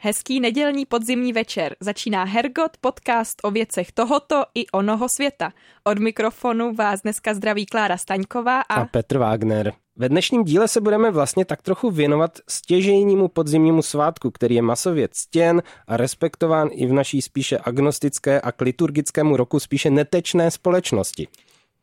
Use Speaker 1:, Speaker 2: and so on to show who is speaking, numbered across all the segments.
Speaker 1: Hezký nedělní podzimní večer. Začíná Hergot, podcast o věcech tohoto i onoho světa. Od mikrofonu vás dneska zdraví Klára Staňková a,
Speaker 2: a Petr Wagner. Ve dnešním díle se budeme vlastně tak trochu věnovat stěžejnímu podzimnímu svátku, který je masově ctěn a respektován i v naší spíše agnostické a k liturgickému roku spíše netečné společnosti.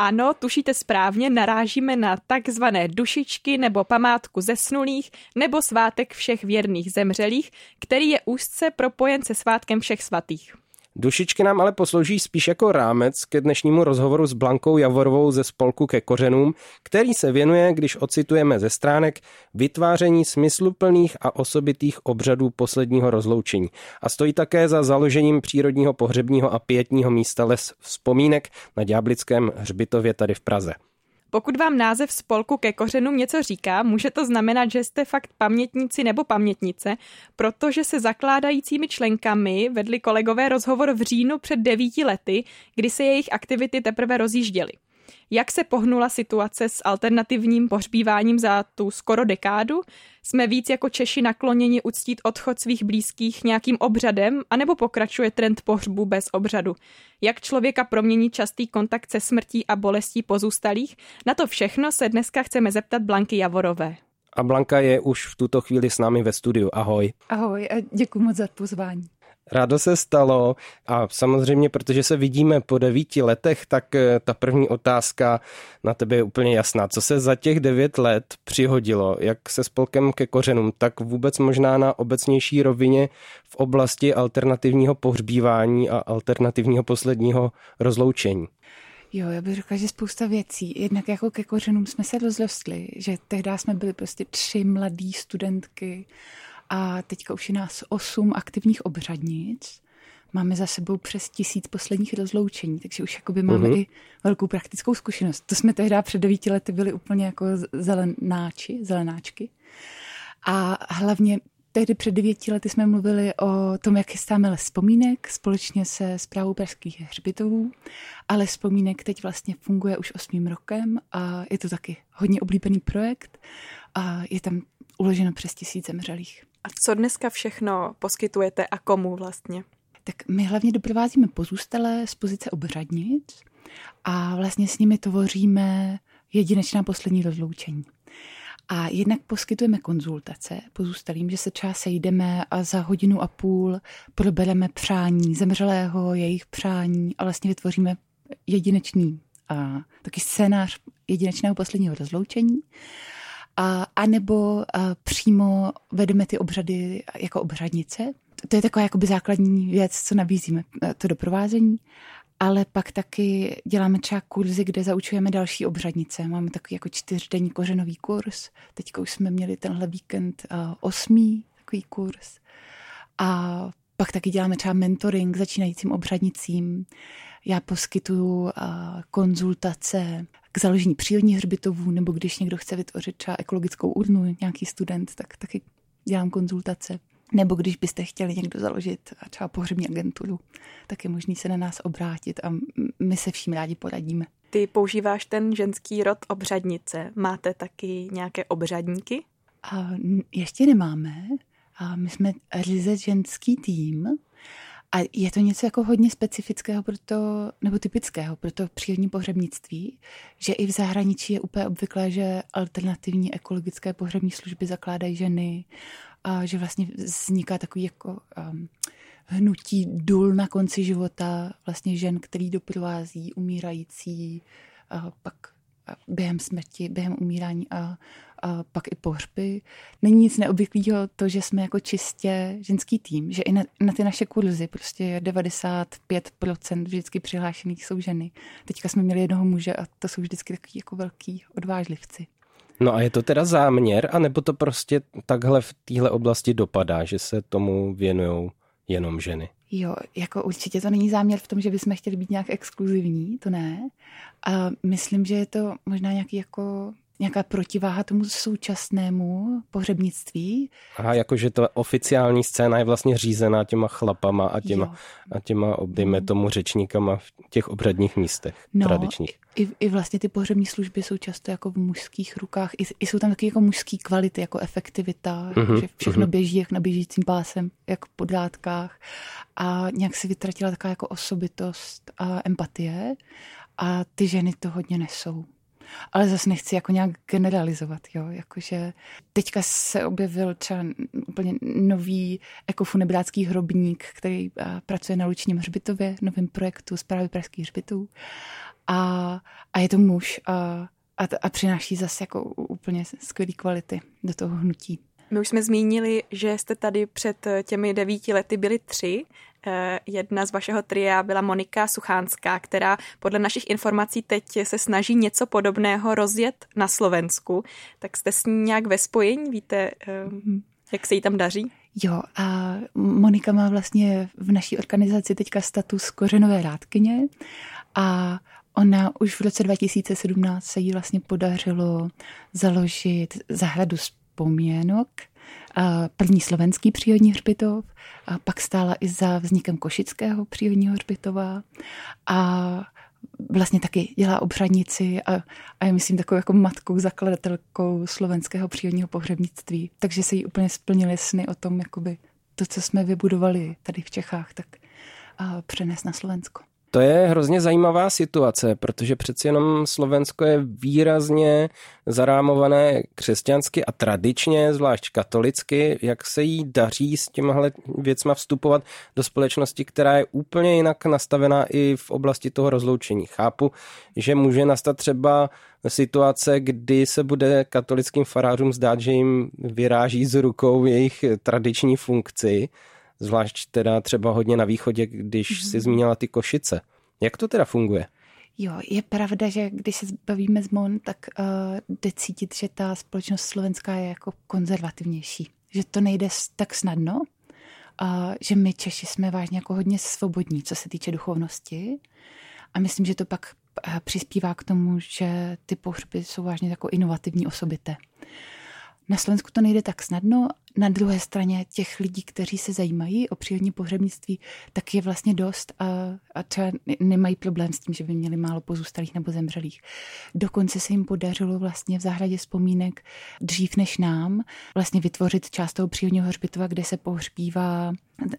Speaker 1: Ano, tušíte správně, narážíme na takzvané dušičky nebo památku zesnulých nebo svátek všech věrných zemřelých, který je úzce propojen se svátkem všech svatých.
Speaker 2: Dušičky nám ale poslouží spíš jako rámec ke dnešnímu rozhovoru s Blankou Javorovou ze spolku ke kořenům, který se věnuje, když ocitujeme ze stránek, vytváření smysluplných a osobitých obřadů posledního rozloučení. A stojí také za založením přírodního pohřebního a pětního místa Les vzpomínek na Ďáblickém hřbitově tady v Praze.
Speaker 1: Pokud vám název spolku ke kořenům něco říká, může to znamenat, že jste fakt pamětníci nebo pamětnice, protože se zakládajícími členkami vedli kolegové rozhovor v říjnu před devíti lety, kdy se jejich aktivity teprve rozjížděly. Jak se pohnula situace s alternativním pohřbíváním za tu skoro dekádu? Jsme víc jako Češi nakloněni uctít odchod svých blízkých nějakým obřadem, anebo pokračuje trend pohřbu bez obřadu? Jak člověka promění častý kontakt se smrtí a bolestí pozůstalých? Na to všechno se dneska chceme zeptat Blanky Javorové.
Speaker 2: A Blanka je už v tuto chvíli s námi ve studiu. Ahoj.
Speaker 3: Ahoj a děkuji moc za pozvání.
Speaker 2: Rádo se stalo a samozřejmě, protože se vidíme po devíti letech, tak eh, ta první otázka na tebe je úplně jasná. Co se za těch devět let přihodilo, jak se spolkem ke kořenům, tak vůbec možná na obecnější rovině v oblasti alternativního pohřbívání a alternativního posledního rozloučení?
Speaker 3: Jo, já bych řekla, že spousta věcí. Jednak jako ke kořenům jsme se rozrostli, že tehdy jsme byli prostě tři mladý studentky a teďka už je nás osm aktivních obřadnic. Máme za sebou přes tisíc posledních rozloučení, takže už jakoby máme uh-huh. i velkou praktickou zkušenost. To jsme tehdy před devíti lety byli úplně jako zelenáči, zelenáčky. A hlavně tehdy před devěti lety jsme mluvili o tom, jak chystáme les vzpomínek společně se zprávou pražských hřbitovů. Ale vzpomínek teď vlastně funguje už osmým rokem a je to taky hodně oblíbený projekt a je tam uloženo přes tisíc zemřelých.
Speaker 1: A co dneska všechno poskytujete a komu vlastně?
Speaker 3: Tak my hlavně doprovázíme pozůstalé z pozice obřadnic a vlastně s nimi tvoříme jedinečná poslední rozloučení. A jednak poskytujeme konzultace pozůstalým, že se třeba sejdeme a za hodinu a půl probereme přání zemřelého, jejich přání a vlastně vytvoříme jedinečný a taky scénář jedinečného posledního rozloučení a, a nebo a přímo vedeme ty obřady jako obřadnice. To je taková jakoby základní věc, co nabízíme, e, to doprovázení. Ale pak taky děláme třeba kurzy, kde zaučujeme další obřadnice. Máme takový jako čtyřdenní kořenový kurz. Teďka už jsme měli tenhle víkend uh, osmý takový kurz. A pak taky děláme třeba mentoring začínajícím obřadnicím. Já poskytuju uh, konzultace k založení přírodních hřbitovů, nebo když někdo chce vytvořit třeba ekologickou urnu, nějaký student, tak taky dělám konzultace. Nebo když byste chtěli někdo založit třeba pohřební agenturu, tak je možný se na nás obrátit a my se vším rádi poradíme.
Speaker 1: Ty používáš ten ženský rod obřadnice. Máte taky nějaké obřadníky?
Speaker 3: A ještě nemáme. A my jsme ryze ženský tým, a je to něco jako hodně specifického pro to, nebo typického pro to přírodní pohřebnictví, že i v zahraničí je úplně obvyklé, že alternativní ekologické pohřební služby zakládají ženy a že vlastně vzniká takový jako um, hnutí důl na konci života vlastně žen, který doprovází umírající a pak během smrti, během umírání a a pak i pohřby. Není nic neobvyklého to, že jsme jako čistě ženský tým, že i na, na ty naše kurzy prostě 95% vždycky přihlášených jsou ženy. Teďka jsme měli jednoho muže a to jsou vždycky takový jako velký odvážlivci.
Speaker 2: No a je to teda záměr, anebo to prostě takhle v téhle oblasti dopadá, že se tomu věnují jenom ženy?
Speaker 3: Jo, jako určitě to není záměr v tom, že bychom chtěli být nějak exkluzivní, to ne. A myslím, že je to možná nějaký jako nějaká protiváha tomu současnému pohřebnictví.
Speaker 2: Aha, jakože ta oficiální scéna je vlastně řízená těma chlapama a těma, a těma dejme mm. tomu řečníkama v těch obřadních místech no, tradičních.
Speaker 3: I, I vlastně ty pohřební služby jsou často jako v mužských rukách. I, i jsou tam taky jako mužský kvality, jako efektivita, mm-hmm, že všechno mm-hmm. běží jak na běžícím pásem, jak po dlátkách. A nějak si vytratila taková jako osobitost a empatie. A ty ženy to hodně nesou ale zase nechci jako nějak generalizovat, jo, jakože teďka se objevil třeba úplně nový ekofunebrácký hrobník, který pracuje na Lučním hřbitově, novém projektu zprávy pražských hřbitů a, a je to muž a, a, a přináší zase jako úplně skvělé kvality do toho hnutí.
Speaker 1: My už jsme zmínili, že jste tady před těmi devíti lety byli tři Eh, jedna z vašeho tria byla Monika Suchánská, která podle našich informací teď se snaží něco podobného rozjet na Slovensku. Tak jste s ní nějak ve spojení? Víte, eh, jak se jí tam daří?
Speaker 3: Jo, a Monika má vlastně v naší organizaci teďka status kořenové rádkyně a Ona už v roce 2017 se jí vlastně podařilo založit zahradu vzpomínek první slovenský přírodní hřbitov, a pak stála i za vznikem Košického přírodního hřbitova a vlastně taky dělá obřadnici a, a je myslím takovou jako matkou, zakladatelkou slovenského přírodního pohřebnictví. Takže se jí úplně splnily sny o tom, jakoby to, co jsme vybudovali tady v Čechách, tak a přenes na Slovensko.
Speaker 2: To je hrozně zajímavá situace, protože přeci jenom Slovensko je výrazně zarámované křesťansky a tradičně, zvlášť katolicky. Jak se jí daří s těmhle věcma vstupovat do společnosti, která je úplně jinak nastavená i v oblasti toho rozloučení. Chápu, že může nastat třeba situace, kdy se bude katolickým farářům zdát, že jim vyráží z rukou jejich tradiční funkci, zvlášť teda třeba hodně na východě, když mm-hmm. si zmínila ty košice. Jak to teda funguje?
Speaker 3: Jo, je pravda, že když se bavíme z MON, tak uh, jde cítit, že ta společnost slovenská je jako konzervativnější. Že to nejde tak snadno, uh, že my Češi jsme vážně jako hodně svobodní, co se týče duchovnosti. A myslím, že to pak uh, přispívá k tomu, že ty pohřby jsou vážně jako inovativní osobité. Na Slovensku to nejde tak snadno. Na druhé straně těch lidí, kteří se zajímají o přírodní pohřebnictví, tak je vlastně dost a, a třeba nemají problém s tím, že by měli málo pozůstalých nebo zemřelých. Dokonce se jim podařilo vlastně v zahradě vzpomínek dřív než nám vlastně vytvořit část toho přírodního hřbitova, kde se pohřbívá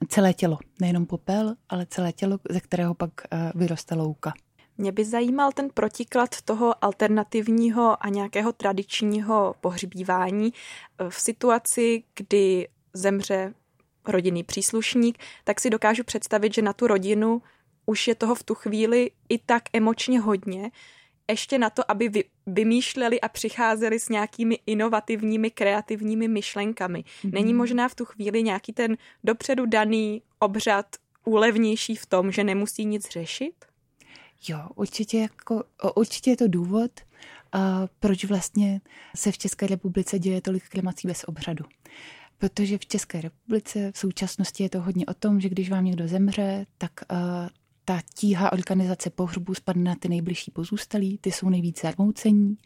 Speaker 3: celé tělo. Nejenom popel, ale celé tělo, ze kterého pak eh, vyroste louka.
Speaker 1: Mě by zajímal ten protiklad toho alternativního a nějakého tradičního pohřbívání v situaci, kdy zemře rodinný příslušník, tak si dokážu představit, že na tu rodinu už je toho v tu chvíli i tak emočně hodně, ještě na to, aby vy, vymýšleli a přicházeli s nějakými inovativními, kreativními myšlenkami. Mm-hmm. Není možná v tu chvíli nějaký ten dopředu daný obřad úlevnější v tom, že nemusí nic řešit?
Speaker 3: Jo, určitě, jako, určitě je to důvod, a proč vlastně se v České republice děje tolik klimací bez obřadu. Protože v České republice v současnosti je to hodně o tom, že když vám někdo zemře, tak uh, ta tíha organizace pohřbu spadne na ty nejbližší pozůstalí, ty jsou nejvíc zarmoucení,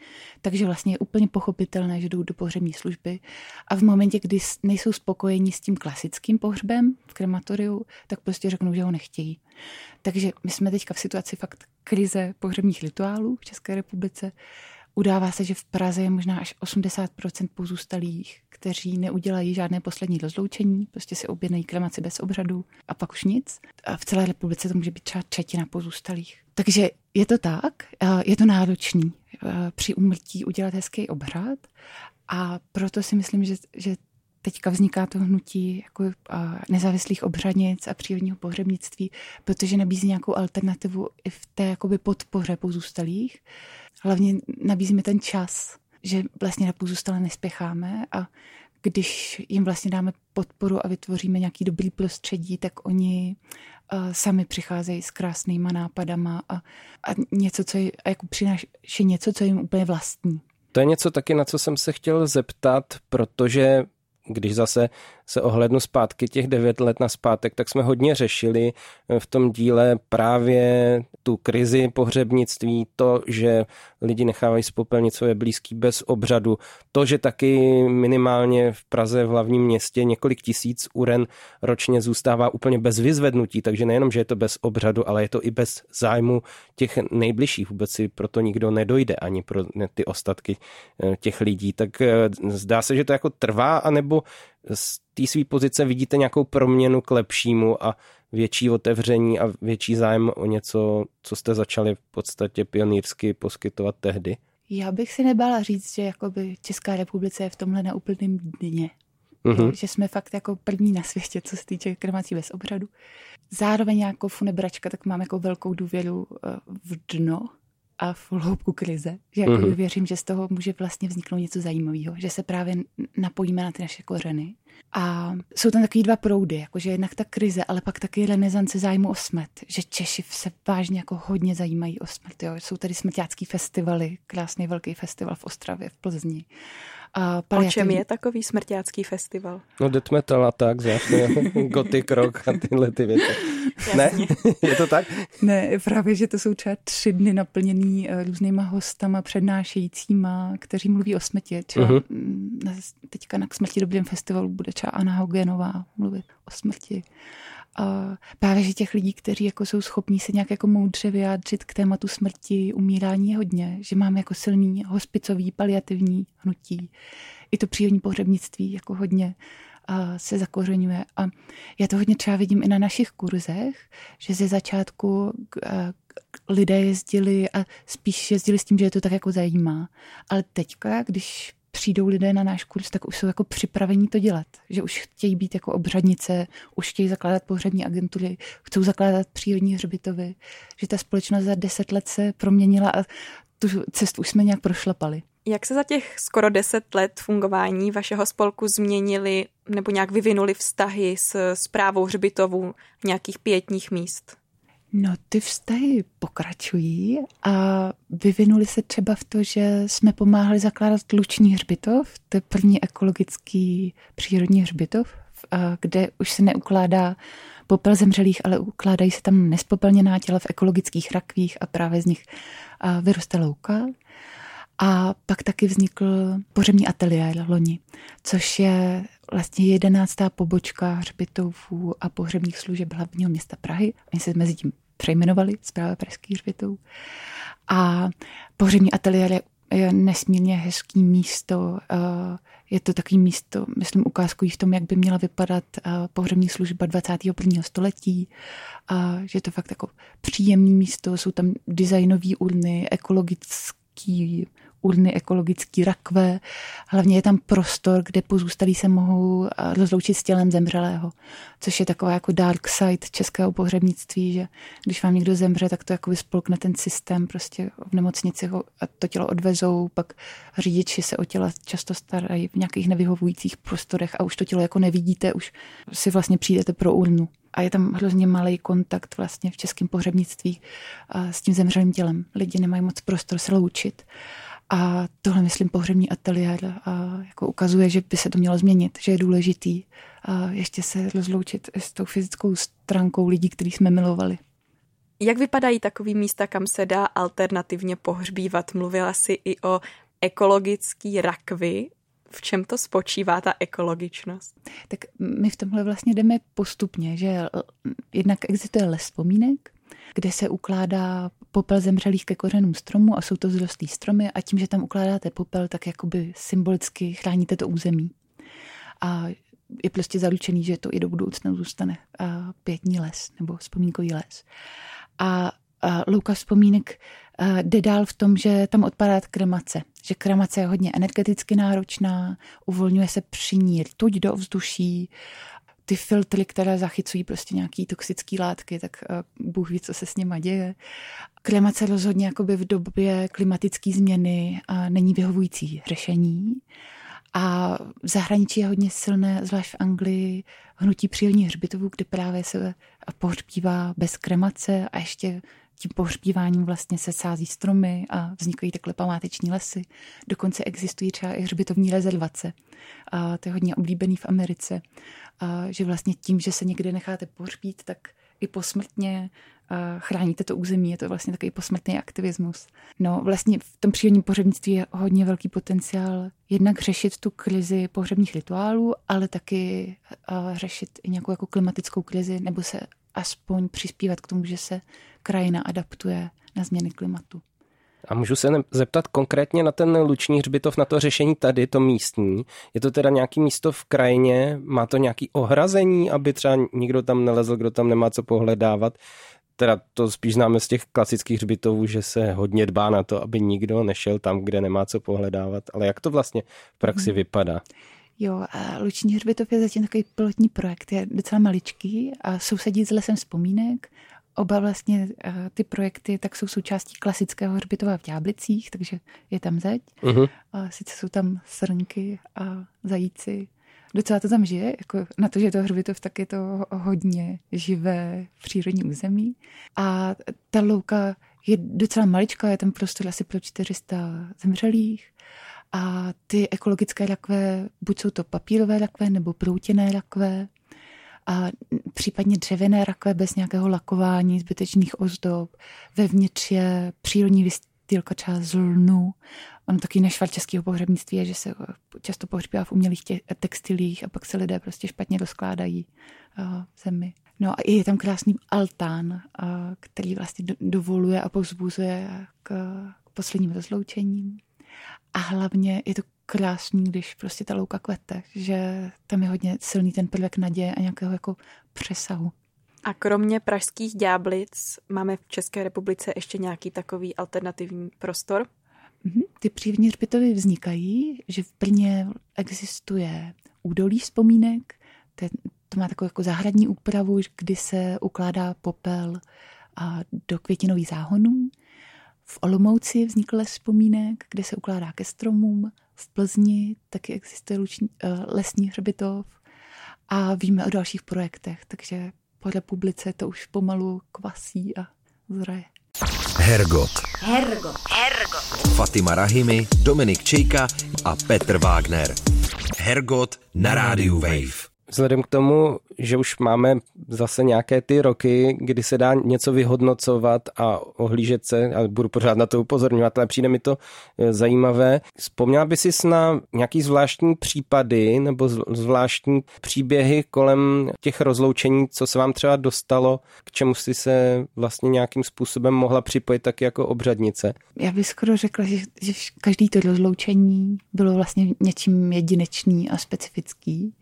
Speaker 3: takže vlastně je úplně pochopitelné, že jdou do pohřební služby a v momentě, kdy nejsou spokojení s tím klasickým pohřbem v krematoriu, tak prostě řeknou, že ho nechtějí. Takže my jsme teďka v situaci fakt krize pohřebních rituálů v České republice. Udává se, že v Praze je možná až 80% pozůstalých, kteří neudělají žádné poslední rozloučení, prostě si objednají kremaci bez obřadu a pak už nic. A v celé republice to může být třeba třetina pozůstalých. Takže je to tak, je to náročný při umrtí udělat hezký obřad a proto si myslím, že, že teďka vzniká to hnutí jako nezávislých obřadnic a přírodního pohřebnictví, protože nabízí nějakou alternativu i v té jakoby podpoře pozůstalých. Hlavně nabízíme ten čas, že vlastně na pozůstalé nespěcháme a když jim vlastně dáme podporu a vytvoříme nějaký dobrý prostředí, tak oni uh, sami přicházejí s krásnýma nápadama a, a něco, co je, a jako přináší něco, co jim úplně vlastní.
Speaker 2: To je něco taky, na co jsem se chtěl zeptat, protože když zase se ohlednu zpátky těch devět let na zpátek, tak jsme hodně řešili v tom díle právě tu krizi pohřebnictví, to, že lidi nechávají spopelnit svoje blízký bez obřadu, to, že taky minimálně v Praze v hlavním městě několik tisíc uren ročně zůstává úplně bez vyzvednutí, takže nejenom, že je to bez obřadu, ale je to i bez zájmu těch nejbližších, vůbec si proto nikdo nedojde ani pro ty ostatky eh, těch lidí, tak eh, zdá se, že to jako trvá, anebo z té své pozice vidíte nějakou proměnu k lepšímu a větší otevření a větší zájem o něco, co jste začali v podstatě pionýrsky poskytovat tehdy?
Speaker 3: Já bych si nebála říct, že jakoby Česká republice je v tomhle na úplném dně. Mm-hmm. Že jsme fakt jako první na světě, co se týče kremací bez obřadu. Zároveň jako funebračka, tak mám jako velkou důvěru eh, v dno a v hloubku krize. Že jako mm-hmm. věřím, že z toho může vlastně vzniknout něco zajímavého, že se právě napojíme na ty naše kořeny. A jsou tam takový dva proudy, jakože jednak ta krize, ale pak taky renesance zájmu o smrt, že Češi se vážně jako hodně zajímají o smrt. Jo. Jsou tady smrťácký festivaly, krásný velký festival v Ostravě, v Plzni.
Speaker 1: A paliativ... O čem je takový smrťácký festival?
Speaker 2: No death metal a tak, zjasně, gothic rock a tyhle ty věci. Ne? je to tak?
Speaker 3: Ne, právě, že to jsou třeba tři dny naplněný eh, různýma hostama, přednášejícíma, kteří mluví o smrti. Třeba uh-huh. teďka na k smrti dobrým festivalu bude třeba Anna Hogenová mluvit o smrti. A právě, že těch lidí, kteří jako jsou schopní se nějak jako moudře vyjádřit k tématu smrti, umírání je hodně, že máme jako silný hospicový, paliativní hnutí. I to přírodní pohřebnictví jako hodně a se zakořenuje. A já to hodně třeba vidím i na našich kurzech, že ze začátku lidé jezdili a spíš jezdili s tím, že je to tak jako zajímá. Ale teďka, když přijdou lidé na náš kurz, tak už jsou jako připravení to dělat. Že už chtějí být jako obřadnice, už chtějí zakládat pohřební agentury, chcou zakládat přírodní hřbitovy. Že ta společnost za deset let se proměnila a tu cestu už jsme nějak prošlapali.
Speaker 1: Jak se za těch skoro deset let fungování vašeho spolku změnily nebo nějak vyvinuli vztahy s zprávou hřbitovů nějakých pětních míst?
Speaker 3: No, ty vztahy pokračují a vyvinuli se třeba v to, že jsme pomáhali zakládat Luční hřbitov, to je první ekologický přírodní hřbitov, kde už se neukládá popel zemřelých, ale ukládají se tam nespopelněná těla v ekologických rakvích a právě z nich vyroste louka. A pak taky vznikl pořemní ateliér loni, což je vlastně jedenáctá pobočka hřbitovů a pohřebních služeb hlavního města Prahy. Oni se mezi tím přejmenovali zpráva Pražských hřbitovů. A pohřební ateliér je, nesmírně hezký místo. Je to takový místo, myslím, ukázkový v tom, jak by měla vypadat pohřební služba 21. století. A že je to fakt jako příjemné místo, jsou tam designové urny, ekologický urny ekologický rakve. Hlavně je tam prostor, kde pozůstalí se mohou eh, rozloučit s tělem zemřelého, což je taková jako dark side českého pohřebnictví, že když vám někdo zemře, tak to jako spolkne ten systém prostě v nemocnici ho a to tělo odvezou, pak řidiči se o těla často starají v nějakých nevyhovujících prostorech a už to tělo jako nevidíte, už si vlastně přijdete pro urnu a je tam hrozně malý kontakt vlastně v českém pohřebnictví eh, s tím zemřelým tělem. Lidi nemají moc prostor se loučit. A tohle, myslím, pohřební ateliér a jako ukazuje, že by se to mělo změnit, že je důležitý a ještě se rozloučit s tou fyzickou stránkou lidí, který jsme milovali.
Speaker 1: Jak vypadají takový místa, kam se dá alternativně pohřbívat? Mluvila si i o ekologický rakvy. V čem to spočívá ta ekologičnost?
Speaker 3: Tak my v tomhle vlastně jdeme postupně, že jednak existuje les vzpomínek, kde se ukládá popel zemřelých ke kořenům stromu a jsou to vzrostlý stromy a tím, že tam ukládáte popel, tak jakoby symbolicky chráníte to území. A je prostě zaručený, že to i do budoucna zůstane pětní les nebo vzpomínkový les. A, louka vzpomínek jde dál v tom, že tam odpadá kremace. Že kremace je hodně energeticky náročná, uvolňuje se při ní rtuť do vzduší ty filtry, které zachycují prostě nějaký toxické látky, tak uh, Bůh ví, co se s nima děje. Kremace rozhodně jakoby v době klimatické změny uh, není vyhovující řešení. A v zahraničí je hodně silné, zvlášť v Anglii, hnutí přírodních hřbitovů, kde právě se pohřbívá bez kremace a ještě tím pohřbíváním vlastně se sází stromy a vznikají takhle památeční lesy. Dokonce existují třeba i hřbitovní rezervace. A to je hodně oblíbený v Americe. A že vlastně tím, že se někde necháte pohřbít, tak i posmrtně chráníte to území, je to vlastně takový posmrtný aktivismus. No vlastně v tom přírodním pohřebnictví je hodně velký potenciál jednak řešit tu krizi pohřebních rituálů, ale taky řešit i nějakou jako klimatickou krizi, nebo se aspoň přispívat k tomu, že se krajina adaptuje na změny klimatu.
Speaker 2: A můžu se zeptat konkrétně na ten luční hřbitov, na to řešení tady, to místní. Je to teda nějaký místo v krajině? Má to nějaký ohrazení, aby třeba nikdo tam nelezl, kdo tam nemá co pohledávat? Teda to spíš známe z těch klasických hřbitovů, že se hodně dbá na to, aby nikdo nešel tam, kde nemá co pohledávat. Ale jak to vlastně v praxi hmm. vypadá?
Speaker 3: Jo, a Luční hřbitov je zatím takový pilotní projekt, je docela maličký a sousedí s lesem vzpomínek. Oba vlastně ty projekty tak jsou součástí klasického hřbitova v Ďáblicích, takže je tam zeď. Uh-huh. A sice jsou tam srnky a zajíci. Docela to tam žije, jako na to, že je to hřbitov, tak je to hodně živé přírodní území. A ta louka je docela maličká, je tam prostor asi pro 400 zemřelých. A ty ekologické rakve, buď jsou to papírové rakve nebo proutěné rakve, a případně dřevěné rakve bez nějakého lakování, zbytečných ozdob. Vevnitř je přírodní vystýlka třeba z lnu. Ono taky nešvar českého pohřebnictví je, že se často pohřbívá v umělých tě- textilích a pak se lidé prostě špatně rozkládají v zemi. No a je tam krásný altán, který vlastně dovoluje a povzbuzuje k, k posledním rozloučením. A hlavně je to krásný, když prostě ta louka kvete, že tam je hodně silný ten prvek naděje a nějakého jako přesahu.
Speaker 1: A kromě pražských ďáblic máme v České republice ještě nějaký takový alternativní prostor?
Speaker 3: Mm-hmm. Ty přírodní hřbitovy vznikají, že v Brně existuje údolí vzpomínek, to, je, to má takovou jako zahradní úpravu, kdy se ukládá popel a do květinových záhonů. V Olomouci vznikl les vzpomínek, kde se ukládá ke stromům. V Plzni taky existuje luční, uh, lesní hřbitov a víme o dalších projektech, takže po republice to už pomalu kvasí a zraje.
Speaker 4: Hergot. Hergot. Hergot. Fatima Rahimi, Dominik Čejka a Petr Wagner. Hergot na rádiu Wave.
Speaker 2: Vzhledem k tomu, že už máme zase nějaké ty roky, kdy se dá něco vyhodnocovat a ohlížet se, a budu pořád na to upozorňovat, ale přijde mi to e, zajímavé. Vzpomněla by si na nějaký zvláštní případy nebo zvláštní příběhy kolem těch rozloučení, co se vám třeba dostalo, k čemu si se vlastně nějakým způsobem mohla připojit taky jako obřadnice?
Speaker 3: Já bych skoro řekla, že, že každý to rozloučení bylo vlastně něčím jedinečný a specifický.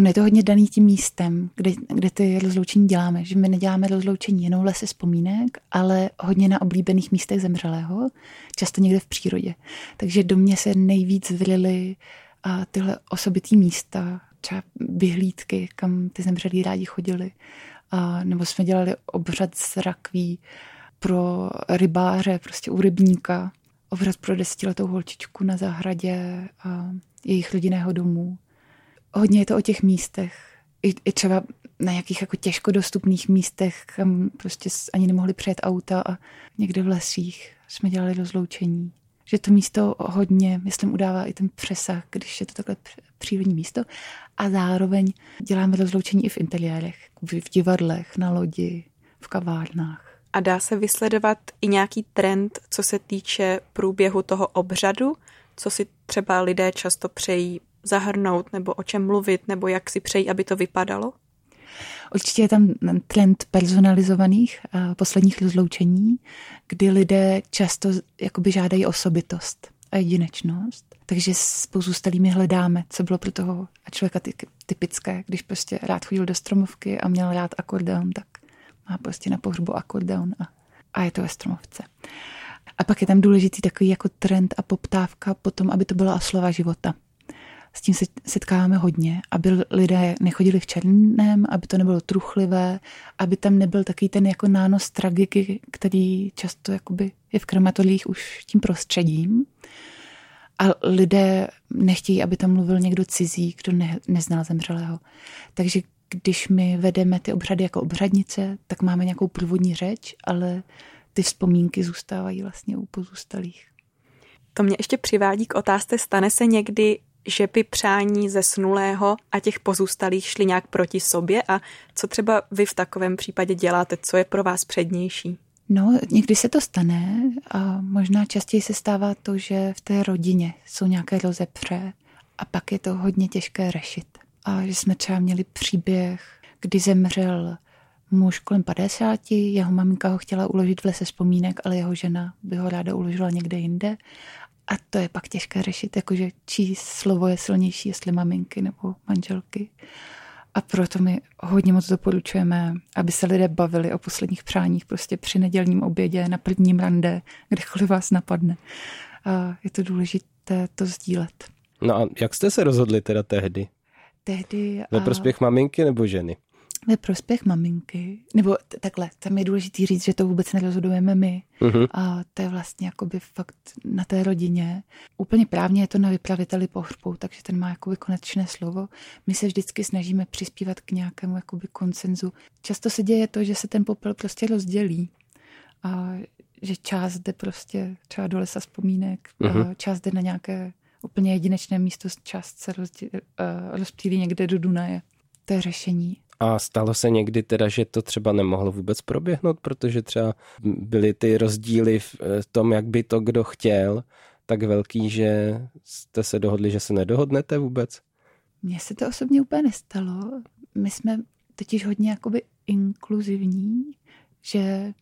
Speaker 3: Ono je to hodně daný tím místem, kde, kde ty rozloučení děláme, že my neděláme rozloučení jenom lese vzpomínek, ale hodně na oblíbených místech zemřelého, často někde v přírodě. Takže do mě se nejvíc vylily a tyhle osobitý místa, třeba vyhlídky, kam ty zemřelí rádi chodili, a, nebo jsme dělali obřad z rakví pro rybáře, prostě u rybníka, obřad pro desetiletou holčičku na zahradě a jejich rodinného domu hodně je to o těch místech. I, i třeba na nějakých jako těžko dostupných místech, kam prostě ani nemohli přejet auta a někde v lesích jsme dělali rozloučení. Že to místo hodně, myslím, udává i ten přesah, když je to takhle přírodní místo. A zároveň děláme rozloučení i v interiérech, v divadlech, na lodi, v kavárnách.
Speaker 1: A dá se vysledovat i nějaký trend, co se týče průběhu toho obřadu, co si třeba lidé často přejí zahrnout, nebo o čem mluvit, nebo jak si přejí, aby to vypadalo?
Speaker 3: Určitě je tam trend personalizovaných uh, posledních rozloučení, kdy lidé často jakoby žádají osobitost a jedinečnost. Takže s pozůstalými hledáme, co bylo pro toho člověka typické. Když prostě rád chodil do stromovky a měl rád akordeon, tak má prostě na pohřbu akordeon a, a je to ve stromovce. A pak je tam důležitý takový jako trend a poptávka potom, aby to byla slova života s tím se setkáváme hodně, aby lidé nechodili v černém, aby to nebylo truchlivé, aby tam nebyl takový ten jako nános tragiky, který často jakoby je v krematorích už tím prostředím. A lidé nechtějí, aby tam mluvil někdo cizí, kdo ne, nezná zemřelého. Takže když my vedeme ty obřady jako obřadnice, tak máme nějakou průvodní řeč, ale ty vzpomínky zůstávají vlastně u pozůstalých.
Speaker 1: To mě ještě přivádí k otázce, stane se někdy, že by přání zesnulého a těch pozůstalých šli nějak proti sobě a co třeba vy v takovém případě děláte, co je pro vás přednější?
Speaker 3: No, někdy se to stane a možná častěji se stává to, že v té rodině jsou nějaké rozepře a pak je to hodně těžké řešit. A že jsme třeba měli příběh, kdy zemřel muž kolem 50, jeho maminka ho chtěla uložit v lese vzpomínek, ale jeho žena by ho ráda uložila někde jinde. A to je pak těžké řešit, jakože čí slovo je silnější, jestli maminky nebo manželky. A proto my hodně moc doporučujeme, aby se lidé bavili o posledních přáních prostě při nedělním obědě, na prvním rande, kdekoliv vás napadne. A je to důležité to sdílet.
Speaker 2: No a jak jste se rozhodli teda tehdy?
Speaker 3: Tehdy...
Speaker 2: Ve prospěch maminky nebo ženy?
Speaker 3: Ve prospěch maminky, nebo takhle, tam je důležité říct, že to vůbec nerozhodujeme my. Uh-huh. A to je vlastně jakoby fakt na té rodině. Úplně právně je to na vypraviteli pohřbu, takže ten má jakoby konečné slovo. My se vždycky snažíme přispívat k nějakému jakoby koncenzu. Často se děje to, že se ten popel prostě rozdělí. A že část jde prostě třeba do lesa vzpomínek, uh-huh. část jde na nějaké úplně jedinečné místo, část se rozdě, uh, rozptýlí někde do Dunaje. To je řešení.
Speaker 2: A stalo se někdy teda, že to třeba nemohlo vůbec proběhnout, protože třeba byly ty rozdíly v eh, tom, jak by to kdo chtěl, tak velký, že jste se dohodli, že se nedohodnete vůbec?
Speaker 3: Mně se to osobně úplně nestalo. My jsme totiž hodně jakoby inkluzivní, že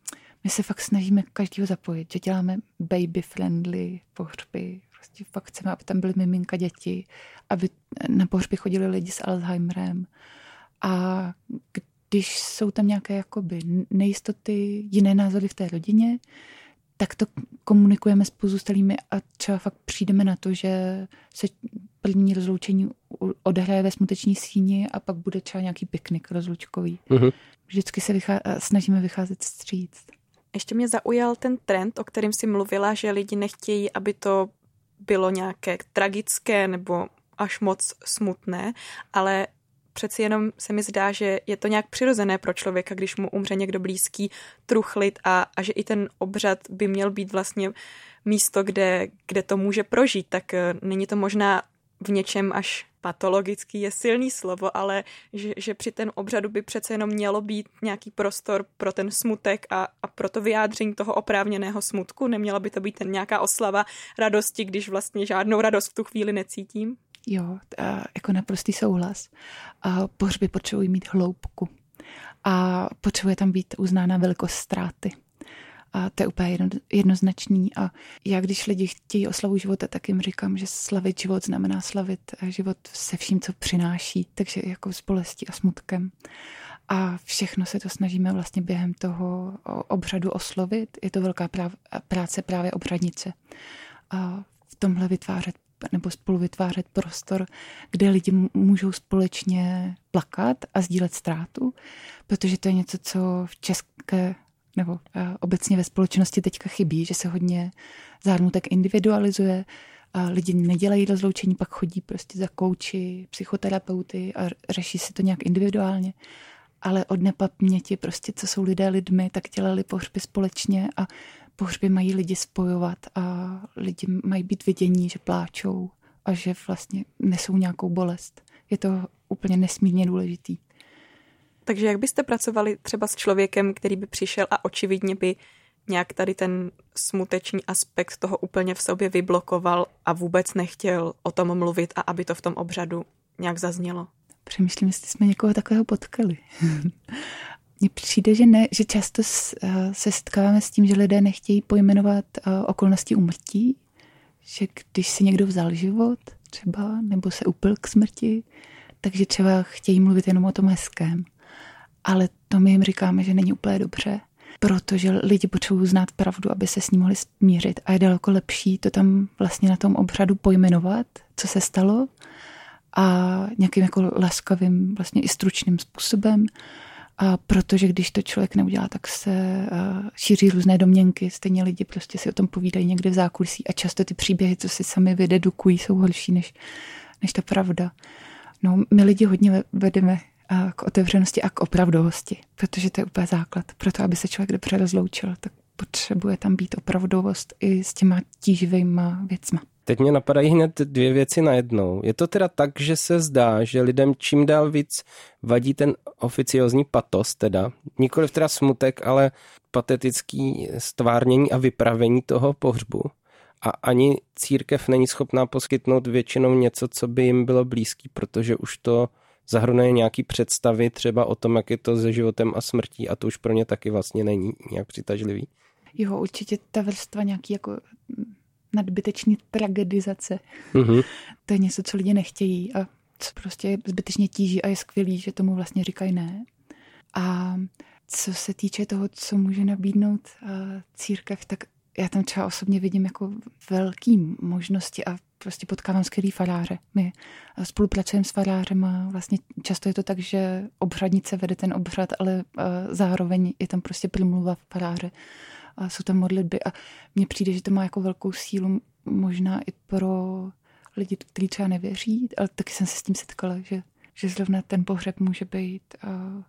Speaker 3: my se fakt snažíme každého zapojit, že děláme baby friendly pohřby, prostě fakt chceme, aby tam byly miminka děti, aby na pohřby chodili lidi s Alzheimerem, a když jsou tam nějaké jakoby nejistoty, jiné názory v té rodině, tak to komunikujeme s pozůstalými a třeba fakt přijdeme na to, že se první rozloučení odehraje ve smuteční síni a pak bude třeba nějaký piknik rozlučkový. Uh-huh. Vždycky se vychá- snažíme vycházet stříc.
Speaker 1: Ještě mě zaujal ten trend, o kterém si mluvila, že lidi nechtějí, aby to bylo nějaké tragické nebo až moc smutné, ale přeci jenom se mi zdá, že je to nějak přirozené pro člověka, když mu umře někdo blízký, truchlit a, a že i ten obřad by měl být vlastně místo, kde, kde to může prožít, tak eh, není to možná v něčem až patologický je silný slovo, ale že, že při ten obřadu by přece jenom mělo být nějaký prostor pro ten smutek a, a pro to vyjádření toho oprávněného smutku. Neměla by to být ten nějaká oslava radosti, když vlastně žádnou radost v tu chvíli necítím?
Speaker 3: Jo, jako naprostý souhlas. Pohřby potřebují mít hloubku a potřebuje tam být uznána velikost ztráty. A to je úplně jedno, jednoznačný. A já, když lidi chtějí oslavu života, tak jim říkám, že slavit život znamená slavit život se vším, co přináší, takže jako s bolestí a smutkem. A všechno se to snažíme vlastně během toho obřadu oslovit. Je to velká práce právě obřadnice. A v tomhle vytvářet nebo spolu vytvářet prostor, kde lidi můžou společně plakat a sdílet ztrátu, protože to je něco, co v české nebo eh, obecně ve společnosti teďka chybí, že se hodně zármutek individualizuje, a lidi nedělají rozloučení, pak chodí prostě za kouči, psychoterapeuty a řeší si to nějak individuálně. Ale od nepaměti prostě, co jsou lidé lidmi, tak dělali pohřby společně a pohřby mají lidi spojovat a lidi mají být vidění, že pláčou a že vlastně nesou nějakou bolest. Je to úplně nesmírně důležitý.
Speaker 1: Takže jak byste pracovali třeba s člověkem, který by přišel a očividně by nějak tady ten smuteční aspekt toho úplně v sobě vyblokoval a vůbec nechtěl o tom mluvit a aby to v tom obřadu nějak zaznělo?
Speaker 3: Přemýšlím, jestli jsme někoho takového potkali. Mně přijde, že ne, že často eh, se setkáváme s tím, že lidé nechtějí pojmenovat eh, okolnosti umrtí, že když si někdo vzal život třeba, nebo se upil k smrti, takže třeba chtějí mluvit jenom o tom hezkém. Ale to my jim říkáme, že není úplně dobře, protože lidi potřebují znát pravdu, aby se s ní mohli smířit. A je daleko lepší to tam vlastně na tom obřadu pojmenovat, co se stalo a nějakým jako laskavým, vlastně i stručným způsobem a protože když to člověk neudělá, tak se uh, šíří různé domněnky. Stejně lidi prostě si o tom povídají někde v zákulisí a často ty příběhy, co si sami vydedukují, jsou horší než, než ta pravda. No, my lidi hodně vedeme k otevřenosti a k opravdovosti, protože to je úplně základ. Pro to, aby se člověk dobře rozloučil, tak potřebuje tam být opravdovost i s těma tíživýma věcma.
Speaker 2: Teď mě napadají hned dvě věci najednou. Je to teda tak, že se zdá, že lidem čím dál víc vadí ten oficiozní patos, teda nikoliv teda smutek, ale patetický stvárnění a vypravení toho pohřbu. A ani církev není schopná poskytnout většinou něco, co by jim bylo blízký, protože už to zahrnuje nějaký představy třeba o tom, jak je to se životem a smrtí a to už pro ně taky vlastně není nějak přitažlivý.
Speaker 3: Jo, určitě ta vrstva nějaký jako nadbytečný tragedizace. Mm-hmm. To je něco, co lidi nechtějí a co prostě zbytečně tíží a je skvělý, že tomu vlastně říkají ne. A co se týče toho, co může nabídnout uh, církev, tak já tam třeba osobně vidím jako velký možnosti a prostě potkávám skvělý faráře. My spolupracujeme s farářem a vlastně často je to tak, že obřadnice vede ten obřad, ale uh, zároveň je tam prostě promluva faráře a jsou tam modlitby a mně přijde, že to má jako velkou sílu možná i pro lidi, kteří třeba nevěří, ale taky jsem se s tím setkala, že, že zrovna ten pohřeb může být uh,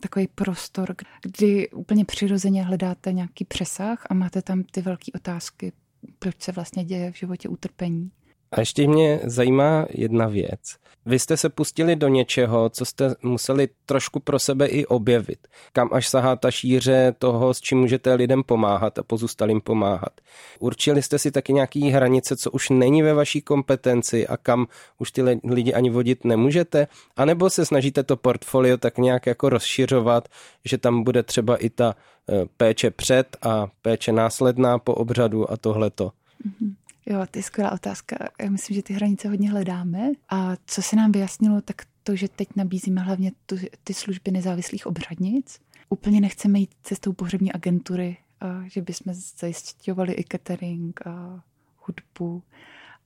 Speaker 3: takový prostor, kdy úplně přirozeně hledáte nějaký přesah a máte tam ty velké otázky, proč se vlastně děje v životě utrpení.
Speaker 2: A ještě mě zajímá jedna věc. Vy jste se pustili do něčeho, co jste museli trošku pro sebe i objevit. Kam až sahá ta šíře toho, s čím můžete lidem pomáhat a pozůstalým pomáhat. Určili jste si taky nějaký hranice, co už není ve vaší kompetenci a kam už ty lidi ani vodit nemůžete? A nebo se snažíte to portfolio tak nějak jako rozšiřovat, že tam bude třeba i ta eh, péče před a péče následná po obřadu a tohleto? Mm-hmm.
Speaker 3: Jo, to je skvělá otázka. Já myslím, že ty hranice hodně hledáme. A co se nám vyjasnilo, tak to, že teď nabízíme hlavně tu, ty služby nezávislých obřadnic. Úplně nechceme jít cestou pohřební agentury, a že bychom zajišťovali i catering a hudbu.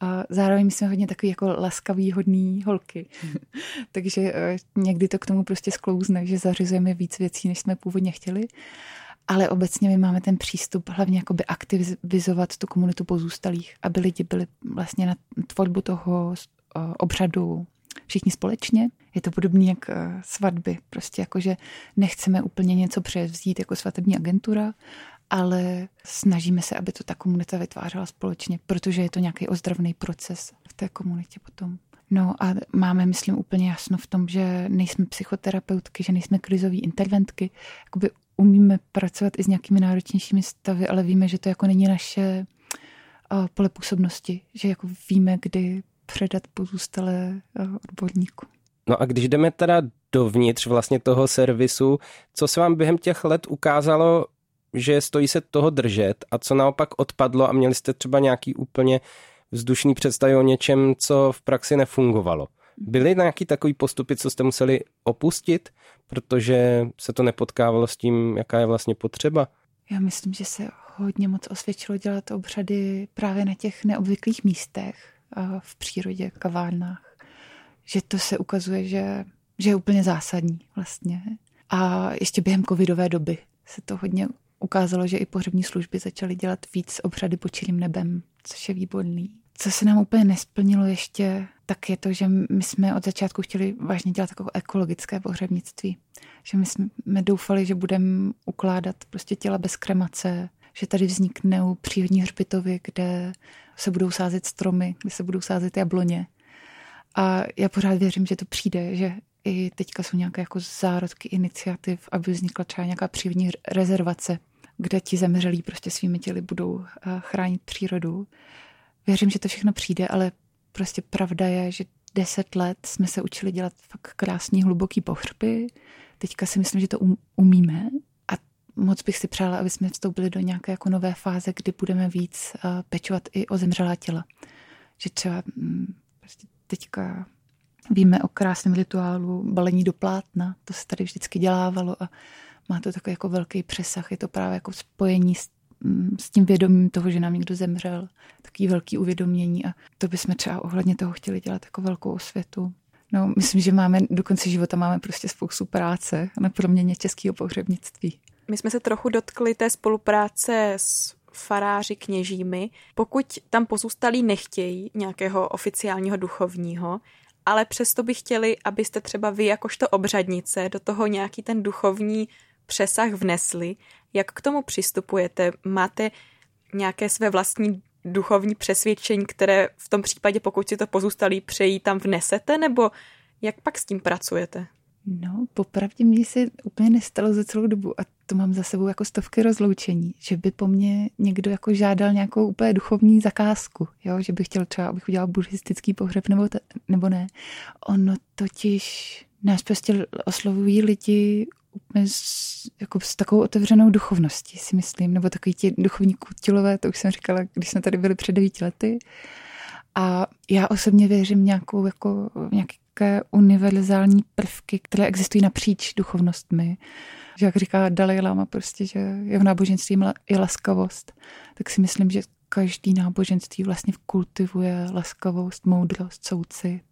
Speaker 3: A zároveň jsme hodně takový jako laskavý, hodný holky. Takže eh, někdy to k tomu prostě sklouzne, že zařizujeme víc věcí, než jsme původně chtěli ale obecně my máme ten přístup hlavně jakoby aktivizovat tu komunitu pozůstalých, aby lidi byli vlastně na tvorbu toho obřadu všichni společně. Je to podobné jak e, svatby, prostě jakože nechceme úplně něco převzít jako svatební agentura, ale snažíme se, aby to ta komunita vytvářela společně, protože je to nějaký ozdravný proces v té komunitě potom. No a máme, myslím, úplně jasno v tom, že nejsme psychoterapeutky, že nejsme krizové interventky. Jakoby umíme pracovat i s nějakými náročnějšími stavy, ale víme, že to jako není naše pole působnosti, že jako víme, kdy předat pozůstalé odborníku.
Speaker 2: No a když jdeme teda dovnitř vlastně toho servisu, co se vám během těch let ukázalo, že stojí se toho držet a co naopak odpadlo a měli jste třeba nějaký úplně vzdušný představy o něčem, co v praxi nefungovalo? Byly nějaký takový postupy, co jste museli opustit, protože se to nepotkávalo s tím, jaká je vlastně potřeba?
Speaker 3: Já myslím, že se hodně moc osvědčilo dělat obřady právě na těch neobvyklých místech v přírodě, kavárnách. Že to se ukazuje, že, že je úplně zásadní vlastně. A ještě během covidové doby se to hodně ukázalo, že i pohřební služby začaly dělat víc obřady pod čirým nebem, což je výborný. Co se nám úplně nesplnilo ještě, tak je to, že my jsme od začátku chtěli vážně dělat takové ekologické pohřebnictví. Že my jsme doufali, že budeme ukládat prostě těla bez kremace, že tady vzniknou přírodní hřbitovy, kde se budou sázet stromy, kde se budou sázet jabloně. A já pořád věřím, že to přijde, že i teďka jsou nějaké jako zárodky iniciativ, aby vznikla třeba nějaká přírodní rezervace, kde ti zemřelí prostě svými těly budou eh, chránit přírodu věřím, že to všechno přijde, ale prostě pravda je, že deset let jsme se učili dělat fakt krásný, hluboký pohřby. Teďka si myslím, že to um, umíme a moc bych si přála, aby jsme vstoupili do nějaké jako nové fáze, kdy budeme víc uh, pečovat i o zemřelá těla. Že třeba um, prostě teďka víme o krásném rituálu balení do plátna, to se tady vždycky dělávalo a má to takový jako velký přesah, je to právě jako spojení s s tím vědomím toho, že nám někdo zemřel, takový velký uvědomění a to bychom třeba ohledně toho chtěli dělat jako velkou osvětu. No, myslím, že máme do konce života máme prostě spoustu práce na proměně českého pohřebnictví.
Speaker 1: My jsme se trochu dotkli té spolupráce s faráři kněžími. Pokud tam pozůstalí nechtějí nějakého oficiálního duchovního, ale přesto by chtěli, abyste třeba vy jakožto obřadnice do toho nějaký ten duchovní přesah vnesli. Jak k tomu přistupujete? Máte nějaké své vlastní duchovní přesvědčení, které v tom případě, pokud si to pozůstalí přejí, tam vnesete, nebo jak pak s tím pracujete?
Speaker 3: No, popravdě mě se úplně nestalo za celou dobu a to mám za sebou jako stovky rozloučení, že by po mně někdo jako žádal nějakou úplně duchovní zakázku, jo? že by chtěl třeba, abych udělal buddhistický pohřeb nebo, te, nebo ne. Ono totiž nás prostě oslovují lidi úplně s, jako s takovou otevřenou duchovností, si myslím, nebo takový ti duchovní kutilové, to už jsem říkala, když jsme tady byli před devíti lety. A já osobně věřím nějakou, jako, nějaké univerzální prvky, které existují napříč duchovnostmi. Že jak říká Dalai Lama prostě, že jeho náboženství je laskavost, tak si myslím, že každý náboženství vlastně kultivuje laskavost, moudrost, soucit.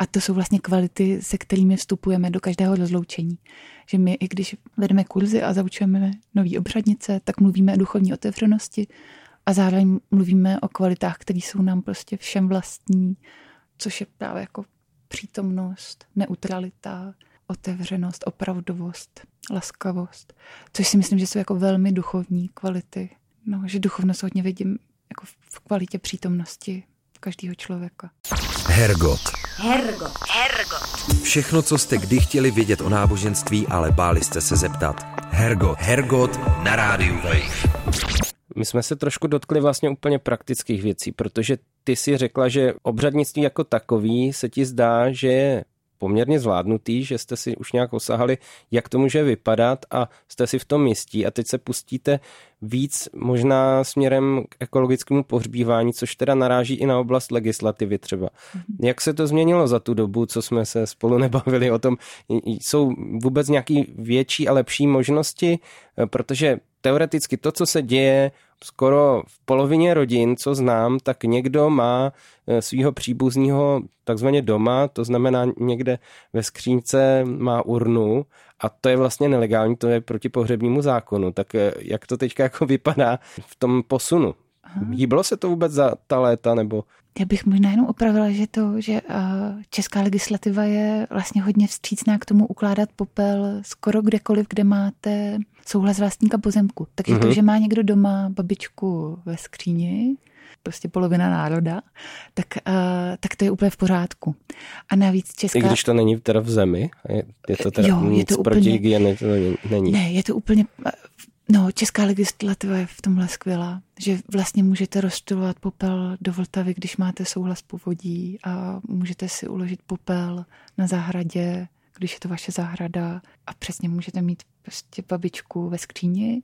Speaker 3: A to jsou vlastně kvality, se kterými vstupujeme do každého rozloučení. Že my, i když vedeme kurzy a zaučujeme nový obřadnice, tak mluvíme o duchovní otevřenosti a zároveň mluvíme o kvalitách, které jsou nám prostě všem vlastní, což je právě jako přítomnost, neutralita, otevřenost, opravdovost, laskavost, což si myslím, že jsou jako velmi duchovní kvality. No, že duchovnost hodně vidím jako v kvalitě přítomnosti každého člověka.
Speaker 4: Hergot.
Speaker 5: Hergot. Hergot.
Speaker 4: Všechno, co jste kdy chtěli vědět o náboženství, ale báli jste se zeptat. Hergot. Hergot na rádiu Wave.
Speaker 2: My jsme se trošku dotkli vlastně úplně praktických věcí, protože ty si řekla, že obřadnictví jako takový se ti zdá, že je poměrně zvládnutý, že jste si už nějak osahali, jak to může vypadat a jste si v tom jistí a teď se pustíte víc možná směrem k ekologickému pohřbívání, což teda naráží i na oblast legislativy třeba. Mm-hmm. Jak se to změnilo za tu dobu, co jsme se spolu nebavili o tom? Jsou vůbec nějaké větší a lepší možnosti? Protože teoreticky to, co se děje skoro v polovině rodin, co znám, tak někdo má eh, svého příbuzního takzvaně doma, to znamená někde ve skřínce má urnu a to je vlastně nelegální, to je proti pohřebnímu zákonu. Tak eh, jak to teďka jako vypadá v tom posunu? Hýblo se to vůbec za ta léta, nebo?
Speaker 3: Já bych možná jenom opravila, že to, že uh, česká legislativa je vlastně hodně vstřícná k tomu ukládat popel skoro kdekoliv, kde máte souhlas vlastníka pozemku. Takže mm-hmm. to, mhm. že má někdo doma babičku ve skříni, prostě polovina národa, tak, uh, tak to je úplně v pořádku. A navíc česká...
Speaker 2: I když to není teda v zemi, je, je to teda jo, nic je to proti úplně... hygieny, to není.
Speaker 3: Ne, je to úplně No, česká legislativa je v tomhle skvělá, že vlastně můžete rozstylovat popel do Vltavy, když máte souhlas povodí a můžete si uložit popel na zahradě, když je to vaše zahrada a přesně můžete mít prostě babičku ve skříni.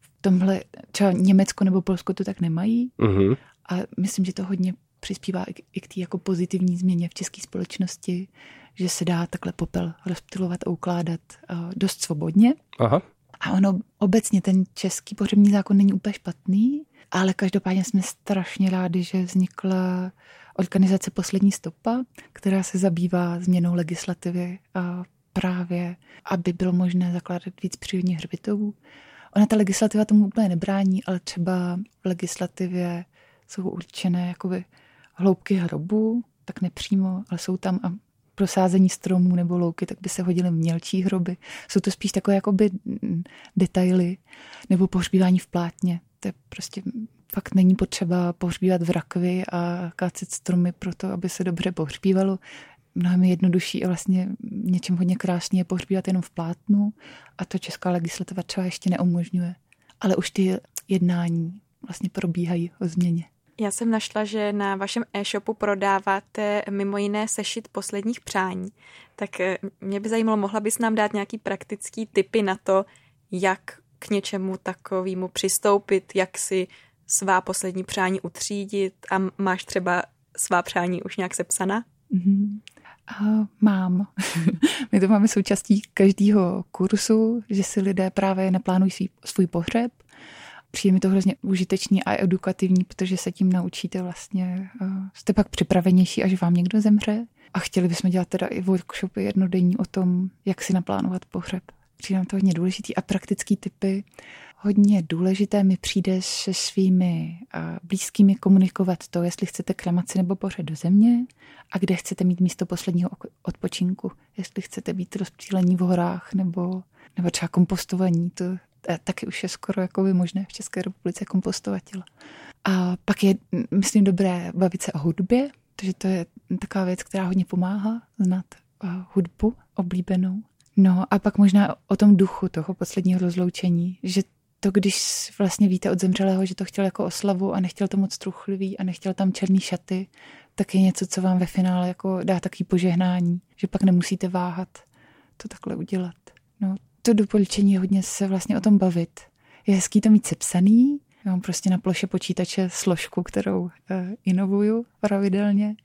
Speaker 3: V tomhle třeba Německo nebo Polsko to tak nemají uh-huh. a myslím, že to hodně přispívá i k té jako pozitivní změně v české společnosti, že se dá takhle popel rozptilovat a ukládat uh, dost svobodně. Aha. A ono obecně ten český pohřební zákon není úplně špatný, ale každopádně jsme strašně rádi, že vznikla organizace Poslední stopa, která se zabývá změnou legislativy a právě, aby bylo možné zakládat víc přírodních hřbitovů. Ona ta legislativa tomu úplně nebrání, ale třeba v legislativě jsou určené jakoby hloubky hrobu, tak nepřímo, ale jsou tam a prosázení stromů nebo louky, tak by se hodily mělčí hroby. Jsou to spíš takové jakoby mm, detaily nebo pohřbívání v plátně. To je prostě fakt není potřeba pohřbívat v rakvi a kácet stromy pro to, aby se dobře pohřbívalo. Mnohem jednodušší a vlastně něčem hodně krásný je pohřbívat jenom v plátnu a to česká legislativa třeba ještě neumožňuje. Ale už ty jednání vlastně probíhají o změně.
Speaker 1: Já jsem našla, že na vašem e-shopu prodáváte mimo jiné sešit posledních přání. Tak eh, mě by zajímalo, mohla bys nám dát nějaký praktický tipy na to, jak k něčemu takovému přistoupit, jak si svá poslední přání utřídit a máš třeba svá přání už nějak sepsaná? Mm-hmm.
Speaker 3: Uh, mám. My to máme součástí každého kursu, že si lidé právě naplánují svůj pohřeb přijde mi to hrozně užitečný a edukativní, protože se tím naučíte vlastně, uh, jste pak připravenější, až vám někdo zemře. A chtěli bychom dělat teda i workshopy jednodenní o tom, jak si naplánovat pohřeb. Přijde nám to hodně důležitý a praktický typy. hodně důležité mi přijde se svými blízkými komunikovat to, jestli chcete kremaci nebo pořad do země a kde chcete mít místo posledního odpočinku. Jestli chcete být rozptýlení v horách nebo, nebo třeba kompostovaní. To taky už je skoro jako by možné v České republice kompostovat těla. A pak je, myslím, dobré bavit se o hudbě, protože to je taková věc, která hodně pomáhá znát hudbu oblíbenou. No a pak možná o tom duchu toho posledního rozloučení, že to, když vlastně víte od zemřelého, že to chtěl jako oslavu a nechtěl to moc truchlivý a nechtěl tam černý šaty, tak je něco, co vám ve finále jako dá takový požehnání, že pak nemusíte váhat to takhle udělat. No, to doporučení hodně se vlastně o tom bavit. Je hezký to mít sepsaný, já mám prostě na ploše počítače složku, kterou uh, inovuju pravidelně.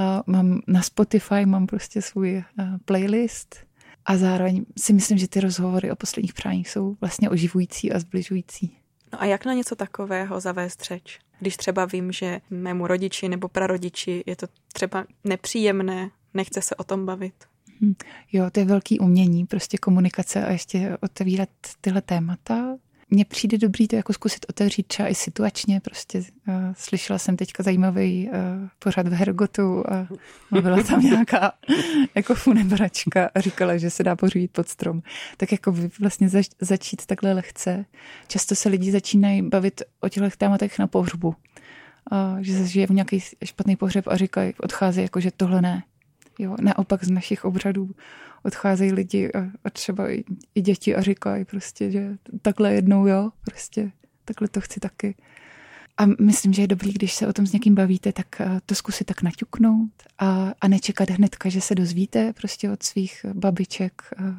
Speaker 3: Uh, mám na Spotify mám prostě svůj uh, playlist, a zároveň si myslím, že ty rozhovory o posledních práních jsou vlastně oživující a zbližující.
Speaker 1: No a jak na něco takového zavést řeč? Když třeba vím, že mému rodiči nebo prarodiči je to třeba nepříjemné, nechce se o tom bavit.
Speaker 3: Hm. Jo, to je velký umění, prostě komunikace a ještě otevírat tyhle témata mně přijde dobrý to jako zkusit otevřít třeba i situačně. Prostě uh, slyšela jsem teďka zajímavý uh, pořad v Hergotu a byla tam nějaká jako funebračka a říkala, že se dá pořídit pod strom. Tak jako vlastně zač- začít takhle lehce. Často se lidi začínají bavit o těchto tématech na pohřbu. Uh, že se žije v nějaký špatný pohřeb a říkají, odchází jako, že tohle ne. Jo, naopak z našich obřadů odcházejí lidi a, a třeba i, i děti a říkají prostě, že takhle jednou jo, prostě takhle to chci taky. A myslím, že je dobrý, když se o tom s někým bavíte, tak eh, to zkusit tak naťuknout a, a nečekat hnedka, že se dozvíte prostě od svých babiček eh,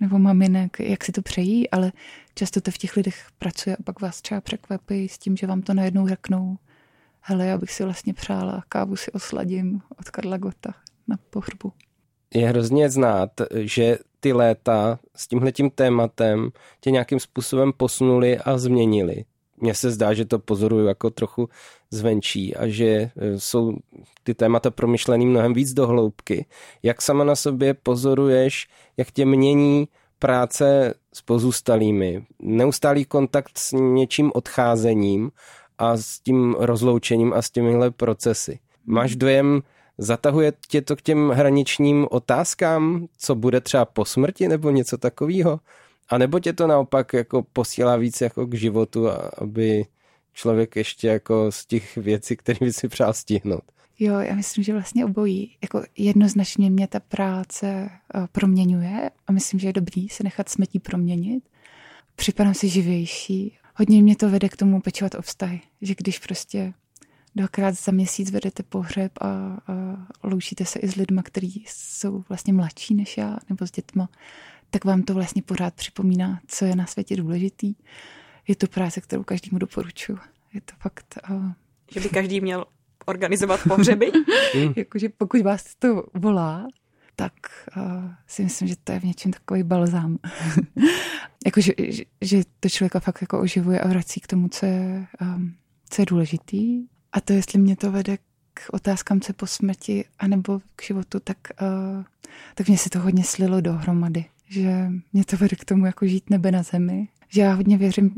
Speaker 3: nebo maminek, jak si to přejí, ale často to v těch lidech pracuje a pak vás třeba překvapí s tím, že vám to najednou řeknou. Hele, já bych si vlastně přála, kávu si osladím od Karla Gota na pohřbu
Speaker 2: je hrozně znát, že ty léta s tímhletím tématem tě nějakým způsobem posunuli a změnili. Mně se zdá, že to pozoruju jako trochu zvenčí a že e, jsou ty témata promyšlený mnohem víc do hloubky. Jak sama na sobě pozoruješ, jak tě mění práce s pozůstalými, neustálý kontakt s něčím odcházením a s tím rozloučením a s těmihle procesy. Máš dojem, Zatahuje tě to k těm hraničním otázkám, co bude třeba po smrti nebo něco takového? A nebo tě to naopak jako posílá víc jako k životu, aby člověk ještě jako z těch věcí, které by si přál stihnout?
Speaker 3: Jo, já myslím, že vlastně obojí. Jako jednoznačně mě ta práce eh, proměňuje a myslím, že je dobrý se nechat smetí proměnit. Připadám si živější. Hodně mě to vede k tomu pečovat o vztahy, že když prostě dvakrát za měsíc vedete pohřeb a, a loučíte se i s lidmi, kteří jsou vlastně mladší než já, nebo s dětma, tak vám to vlastně pořád připomíná, co je na světě důležitý. Je to práce, kterou každému doporučuji. Je to fakt... Uh...
Speaker 1: Že by každý měl organizovat pohřeby?
Speaker 3: Jakože pokud vás to volá, tak uh, si myslím, že to je v něčem takový balzám. Jakože že, že to člověka fakt jako oživuje a vrací k tomu, co je, um, co je důležitý a to, jestli mě to vede k otázkám, co po smrti, anebo k životu, tak, uh, tak mě se to hodně slilo dohromady. Že mě to vede k tomu, jako žít nebe na zemi. Že já hodně věřím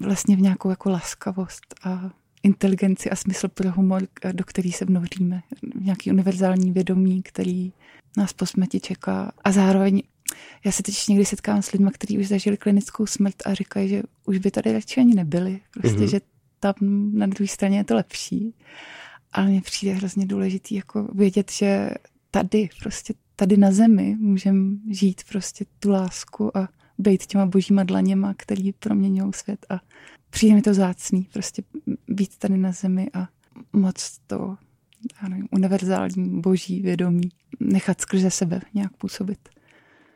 Speaker 3: vlastně v nějakou jako laskavost a inteligenci a smysl pro humor, do který se vnoříme. Nějaký univerzální vědomí, který nás po smrti čeká. A zároveň já se teď někdy setkám s lidmi, kteří už zažili klinickou smrt a říkají, že už by tady radši ani nebyli. Prostě, mm-hmm. že tam na druhé straně je to lepší. Ale mně přijde hrozně důležitý jako vědět, že tady, prostě tady na zemi můžeme žít prostě tu lásku a být těma božíma dlaněma, který proměňují svět a přijde mi to zácný, prostě být tady na zemi a moc to já nevím, univerzální boží vědomí nechat skrze sebe nějak působit.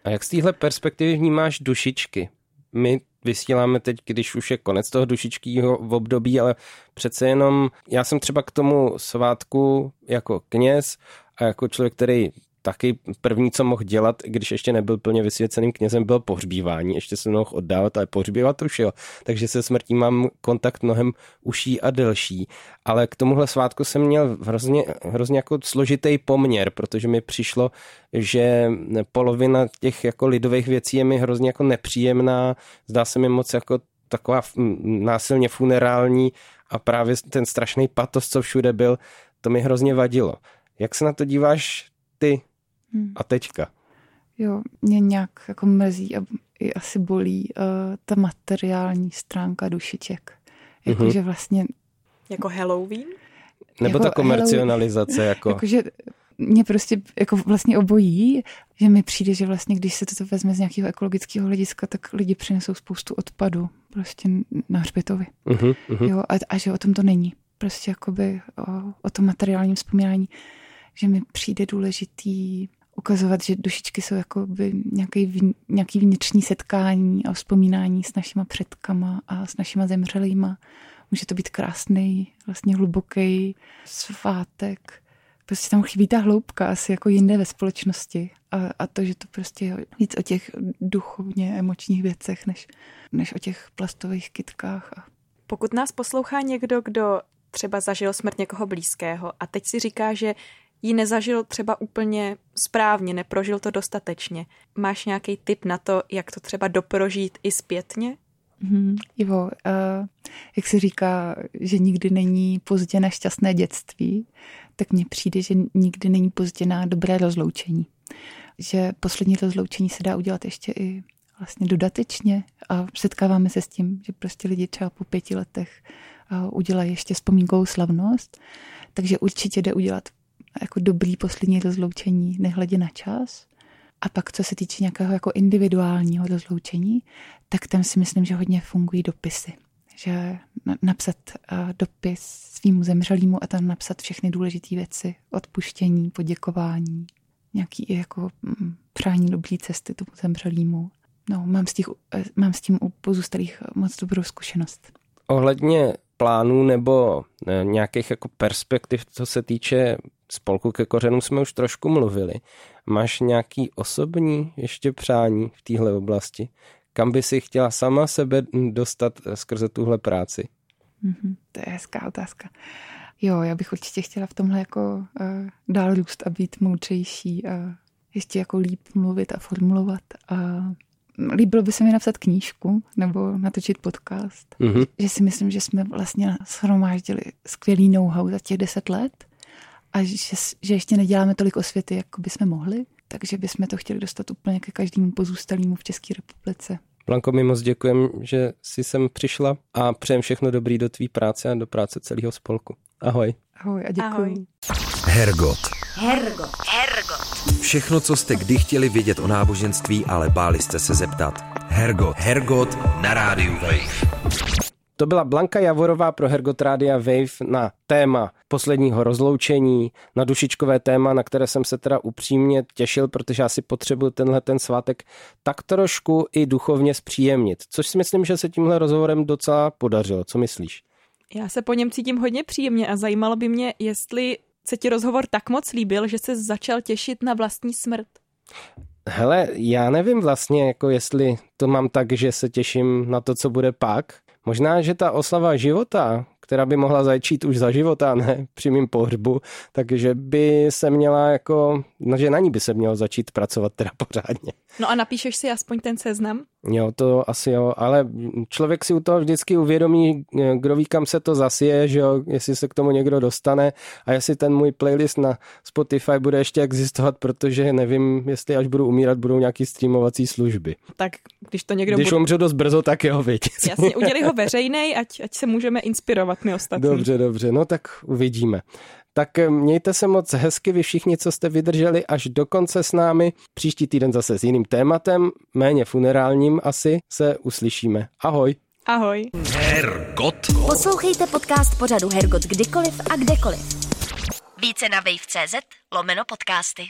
Speaker 2: A jak z téhle perspektivy vnímáš dušičky? My vysíláme teď, když už je konec toho dušičkého období, ale přece jenom já jsem třeba k tomu svátku jako kněz a jako člověk, který taky první, co mohl dělat, když ještě nebyl plně vysvěceným knězem, byl pohřbívání. Ještě se mohl oddávat, ale pohřbívat už jo. Takže se smrtí mám kontakt mnohem uší a delší. Ale k tomuhle svátku jsem měl hrozně, hrozně jako složitý poměr, protože mi přišlo, že polovina těch jako lidových věcí je mi hrozně jako nepříjemná. Zdá se mi moc jako taková násilně funerální a právě ten strašný patos, co všude byl, to mi hrozně vadilo. Jak se na to díváš ty hmm. a teďka?
Speaker 3: Jo, mě nějak jako mrzí a i asi bolí uh, ta materiální stránka dušiček. Jakože mm-hmm. vlastně...
Speaker 1: Jako Halloween?
Speaker 2: Nebo jako ta komercionalizace?
Speaker 3: Halloween,
Speaker 2: jako...
Speaker 3: Jakože mě prostě jako vlastně obojí, že mi přijde, že vlastně, když se to vezme z nějakého ekologického hlediska, tak lidi přinesou spoustu odpadu prostě na hřbitovi. Uh-huh, uh-huh. Jo, a, a že o tom to není. Prostě jakoby o, o tom materiálním vzpomínání, že mi přijde důležitý ukazovat, že dušičky jsou jako by nějaký, nějaký vnitřní setkání a vzpomínání s našima předkama a s našima zemřelýma. Může to být krásný, vlastně hluboký svátek. Prostě tam chybí ta hloubka asi jako jinde ve společnosti. A, a to, že to prostě je víc o těch duchovně emočních věcech, než, než o těch plastových kytkách. A...
Speaker 1: Pokud nás poslouchá někdo, kdo třeba zažil smrt někoho blízkého a teď si říká, že ji nezažil třeba úplně správně, neprožil to dostatečně. Máš nějaký tip na to, jak to třeba doprožít i zpětně?
Speaker 3: Mm, Ivo, uh, jak se říká, že nikdy není pozdě na šťastné dětství, tak mně přijde, že nikdy není pozdě na dobré rozloučení. Že poslední rozloučení se dá udělat ještě i vlastně dodatečně a setkáváme se s tím, že prostě lidi třeba po pěti letech udělají ještě vzpomínkovou slavnost, takže určitě jde udělat jako dobrý poslední rozloučení, nehledě na čas. A pak, co se týče nějakého jako individuálního rozloučení, tak tam si myslím, že hodně fungují dopisy. Že napsat dopis svýmu zemřelýmu a tam napsat všechny důležité věci, odpuštění, poděkování, nějaký jako mm, přání dobrý cesty tomu zemřelýmu. No, mám s, těch, e, mám s tím u pozůstalých moc dobrou zkušenost.
Speaker 2: Ohledně plánů nebo e, nějakých jako perspektiv, co se týče spolku ke kořenům jsme už trošku mluvili. Máš nějaký osobní ještě přání v téhle oblasti? Kam by si chtěla sama sebe dostat skrze tuhle práci?
Speaker 3: Mm-hmm, to je hezká otázka. Jo, já bych určitě chtěla v tomhle jako uh, dál růst a být moudřejší a ještě jako líp mluvit a formulovat a líbilo by se mi napsat knížku nebo natočit podcast. Mm-hmm. Že si myslím, že jsme vlastně shromáždili skvělý know-how za těch deset let a že, že ještě neděláme tolik osvěty, jako bychom mohli, takže bychom to chtěli dostat úplně ke každému pozůstalému v České republice.
Speaker 2: Blanko, mi moc děkujem, že jsi sem přišla a přejem všechno dobrý do tvý práce a do práce celého spolku. Ahoj.
Speaker 3: Ahoj a děkuji. Ahoj.
Speaker 4: Hergot. Hergot. Hergot. Všechno, co jste kdy chtěli vědět o náboženství, ale báli jste se zeptat. Hergot. Hergot na rádiu Wave.
Speaker 2: To byla Blanka Javorová pro Hergot Rádia Wave na téma posledního rozloučení, na dušičkové téma, na které jsem se teda upřímně těšil, protože já si potřebuji tenhle ten svátek tak trošku i duchovně zpříjemnit, což si myslím, že se tímhle rozhovorem docela podařilo. Co myslíš?
Speaker 1: Já se po něm cítím hodně příjemně a zajímalo by mě, jestli se ti rozhovor tak moc líbil, že se začal těšit na vlastní smrt.
Speaker 2: Hele, já nevím vlastně, jako jestli to mám tak, že se těším na to, co bude pak, Možná, že ta oslava života, která by mohla začít už za života, ne při mým pohřbu, takže by se měla jako, no, že na ní by se mělo začít pracovat teda pořádně.
Speaker 1: No a napíšeš si aspoň ten seznam?
Speaker 2: Jo, to asi jo, ale člověk si u toho vždycky uvědomí, kdo ví, kam se to zasije, že jo, jestli se k tomu někdo dostane a jestli ten můj playlist na Spotify bude ještě existovat, protože nevím, jestli až budu umírat, budou nějaký streamovací služby.
Speaker 1: Tak když to někdo
Speaker 2: Když
Speaker 1: bude...
Speaker 2: umřu dost brzo, tak jo, viď.
Speaker 1: Jasně, udělej ho veřejnej, ať, ať se můžeme inspirovat my ostatní.
Speaker 2: Dobře, dobře, no tak uvidíme. Tak eh, mějte se moc hezky vy všichni, co jste vydrželi až do konce s námi. Příští týden zase s jiným tématem, méně funerálním asi, se uslyšíme. Ahoj.
Speaker 1: Ahoj.
Speaker 5: Hergot. Poslouchejte podcast pořadu Hergot kdykoliv a kdekoliv. Více na wave.cz lomeno podcasty.